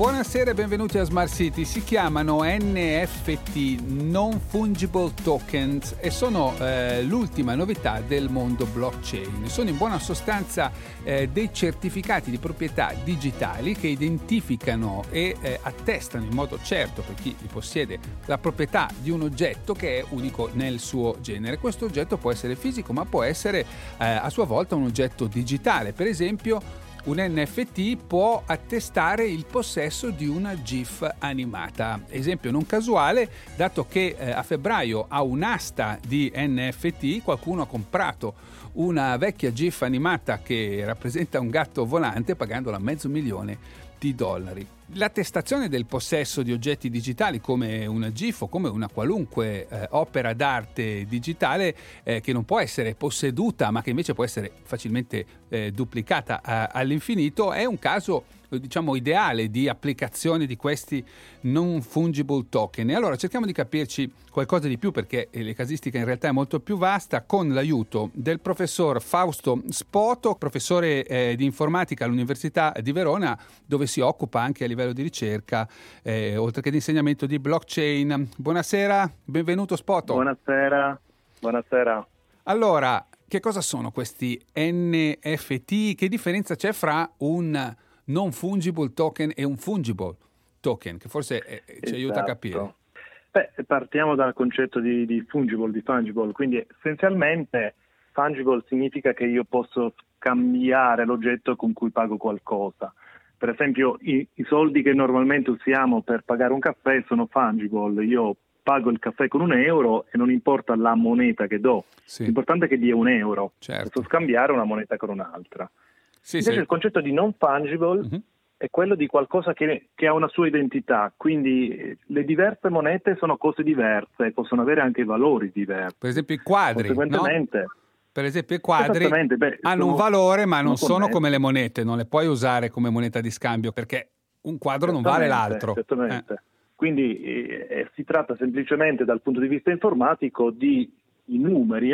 Buonasera e benvenuti a Smart City. Si chiamano NFT, Non Fungible Tokens, e sono eh, l'ultima novità del mondo blockchain. Sono in buona sostanza eh, dei certificati di proprietà digitali che identificano e eh, attestano in modo certo per chi li possiede la proprietà di un oggetto che è unico nel suo genere. Questo oggetto può essere fisico, ma può essere eh, a sua volta un oggetto digitale. Per esempio, un NFT può attestare il possesso di una GIF animata. Esempio non casuale, dato che eh, a febbraio a un'asta di NFT qualcuno ha comprato una vecchia GIF animata che rappresenta un gatto volante pagandola mezzo milione di dollari. L'attestazione del possesso di oggetti digitali come una GIF o come una qualunque eh, opera d'arte digitale eh, che non può essere posseduta ma che invece può essere facilmente eh, duplicata all'infinito è un caso diciamo, ideale di applicazione di questi non fungible token. E allora cerchiamo di capirci qualcosa di più perché le casistiche in realtà è molto più vasta con l'aiuto del professor Fausto Spoto, professore eh, di informatica all'Università di Verona, dove si occupa anche a livello di ricerca, eh, oltre che di insegnamento di blockchain. Buonasera, benvenuto Spoto. Buonasera, buonasera. Allora, che cosa sono questi NFT? Che differenza c'è fra un non fungible token e un fungible token, che forse è, ci esatto. aiuta a esatto. capire. Beh, partiamo dal concetto di, di, fungible, di fungible, quindi essenzialmente fungible significa che io posso cambiare l'oggetto con cui pago qualcosa. Per esempio i, i soldi che normalmente usiamo per pagare un caffè sono fungible, io pago il caffè con un euro e non importa la moneta che do, sì. l'importante è che dia un euro, certo. posso scambiare una moneta con un'altra. Sì, Invece sì. il concetto di non fungible uh-huh. è quello di qualcosa che, che, ha una sua identità, quindi eh, le diverse monete sono cose diverse, possono avere anche valori diversi. Per esempio i quadri, Conseguentemente, no? Per esempio i quadri beh, hanno sono, un valore ma non sono, come le monete, non le puoi usare come moneta di scambio perché un quadro non vale l'altro. Esattamente. Eh. Quindi eh, eh, si tratta semplicemente dal punto di vista informatico di i numeri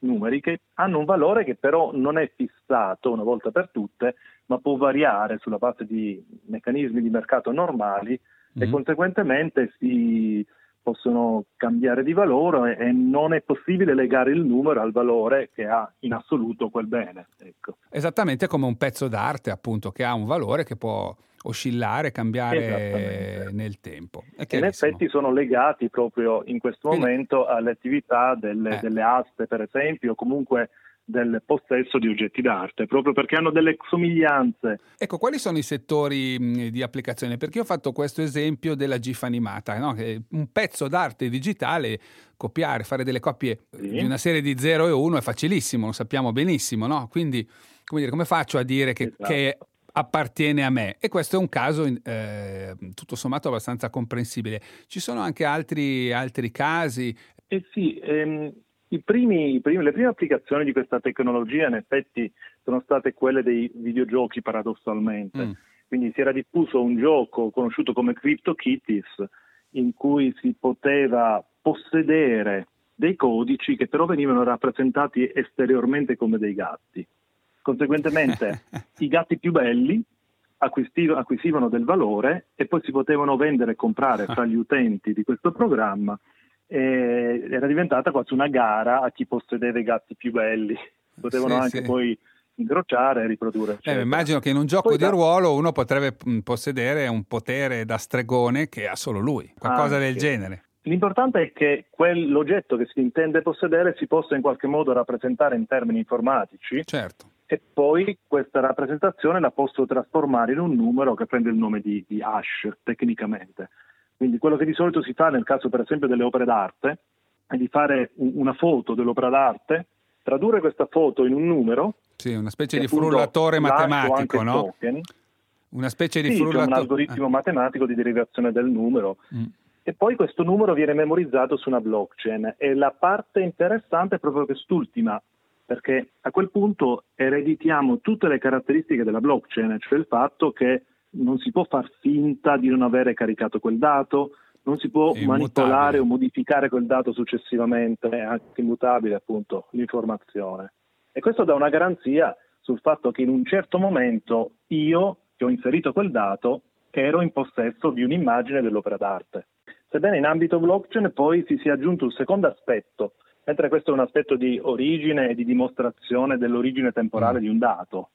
numeri che hanno un valore che però non è fissato una volta per tutte, ma può variare sulla base di meccanismi di mercato normali mm-hmm. e conseguentemente si possono cambiare di valore e non è possibile legare il numero al valore che ha in assoluto quel bene. Ecco. Esattamente come un pezzo d'arte, appunto, che ha un valore che può oscillare, cambiare nel tempo. In effetti sono legati proprio in questo Quindi, momento alle attività delle, eh. delle aste, per esempio, o comunque del possesso di oggetti d'arte, proprio perché hanno delle somiglianze. Ecco, quali sono i settori di applicazione? Perché io ho fatto questo esempio della GIF animata, no? un pezzo d'arte digitale, copiare, fare delle copie sì. di una serie di 0 e 1 è facilissimo, lo sappiamo benissimo, no? Quindi, come, dire, come faccio a dire che, esatto. che appartiene a me e questo è un caso eh, tutto sommato abbastanza comprensibile. Ci sono anche altri, altri casi? Eh sì, ehm, i primi, i primi, le prime applicazioni di questa tecnologia in effetti sono state quelle dei videogiochi paradossalmente. Mm. Quindi si era diffuso un gioco conosciuto come CryptoKitties in cui si poteva possedere dei codici che però venivano rappresentati esteriormente come dei gatti. Conseguentemente i gatti più belli acquisivano del valore e poi si potevano vendere e comprare tra gli utenti di questo programma e era diventata quasi una gara a chi possedeva i gatti più belli. Potevano sì, anche sì. poi incrociare e riprodurre. Eh, immagino che in un gioco poi di ruolo uno potrebbe possedere un potere da stregone che ha solo lui, qualcosa anche. del genere. L'importante è che quell'oggetto che si intende possedere si possa in qualche modo rappresentare in termini informatici. Certo e poi questa rappresentazione la posso trasformare in un numero che prende il nome di, di hash tecnicamente. Quindi quello che di solito si fa nel caso per esempio delle opere d'arte è di fare una foto dell'opera d'arte, tradurre questa foto in un numero. Sì, una specie di frullatore matematico, no? Token. Una specie di sì, frullatore. un algoritmo ah. matematico di derivazione del numero. Mm. E poi questo numero viene memorizzato su una blockchain. E la parte interessante è proprio quest'ultima perché a quel punto ereditiamo tutte le caratteristiche della blockchain, cioè il fatto che non si può far finta di non avere caricato quel dato, non si può manipolare o modificare quel dato successivamente, è anche immutabile appunto l'informazione. E questo dà una garanzia sul fatto che in un certo momento io, che ho inserito quel dato, ero in possesso di un'immagine dell'opera d'arte. Sebbene in ambito blockchain poi si sia aggiunto un secondo aspetto, mentre questo è un aspetto di origine e di dimostrazione dell'origine temporale mm. di un dato.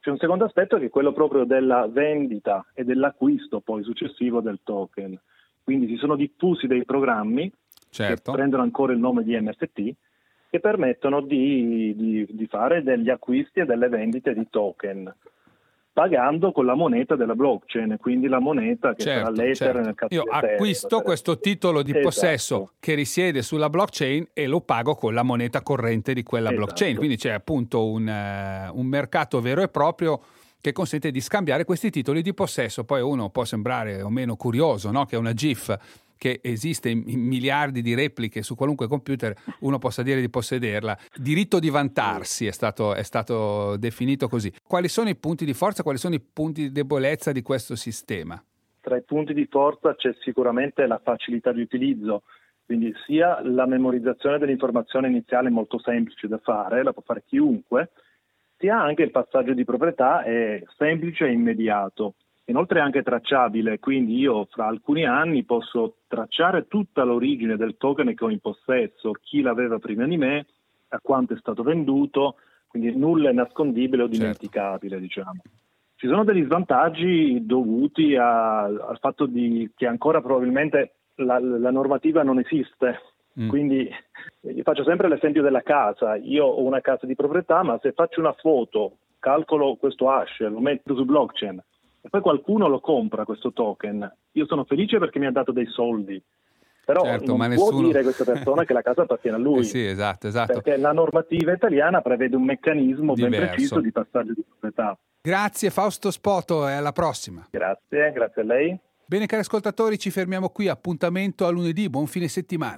C'è un secondo aspetto che è quello proprio della vendita e dell'acquisto poi successivo del token. Quindi si sono diffusi dei programmi certo. che prendono ancora il nome di NFT che permettono di, di, di fare degli acquisti e delle vendite di token pagando con la moneta della blockchain, quindi la moneta che certo, sarà l'Ether certo. nel caso Io acquisto Ether. questo titolo di esatto. possesso che risiede sulla blockchain e lo pago con la moneta corrente di quella esatto. blockchain, quindi c'è appunto un, uh, un mercato vero e proprio che consente di scambiare questi titoli di possesso. Poi uno può sembrare o meno curioso, no? che una GIF che esiste in miliardi di repliche su qualunque computer, uno possa dire di possederla. Diritto di vantarsi è stato, è stato definito così. Quali sono i punti di forza, quali sono i punti di debolezza di questo sistema? Tra i punti di forza c'è sicuramente la facilità di utilizzo, quindi sia la memorizzazione dell'informazione iniziale molto semplice da fare, la può fare chiunque, sia anche il passaggio di proprietà è semplice e immediato. Inoltre è anche tracciabile, quindi io fra alcuni anni posso tracciare tutta l'origine del token che ho in possesso, chi l'aveva prima di me, a quanto è stato venduto, quindi nulla è nascondibile o certo. dimenticabile, certo. diciamo. Ci sono degli svantaggi dovuti a, al fatto di, che ancora probabilmente la, la normativa non esiste, mm. quindi io faccio sempre l'esempio della casa, io ho una casa di proprietà, ma se faccio una foto, calcolo questo hash, lo metto su blockchain, poi qualcuno lo compra questo token, io sono felice perché mi ha dato dei soldi. Però certo, non può nessuno... dire a questa persona che la casa appartiene a lui. Eh sì, esatto, esatto. Perché la normativa italiana prevede un meccanismo Diverso. ben preciso di passaggio di proprietà. Grazie Fausto Spoto e alla prossima. Grazie, grazie a lei. Bene cari ascoltatori, ci fermiamo qui, appuntamento a lunedì, buon fine settimana.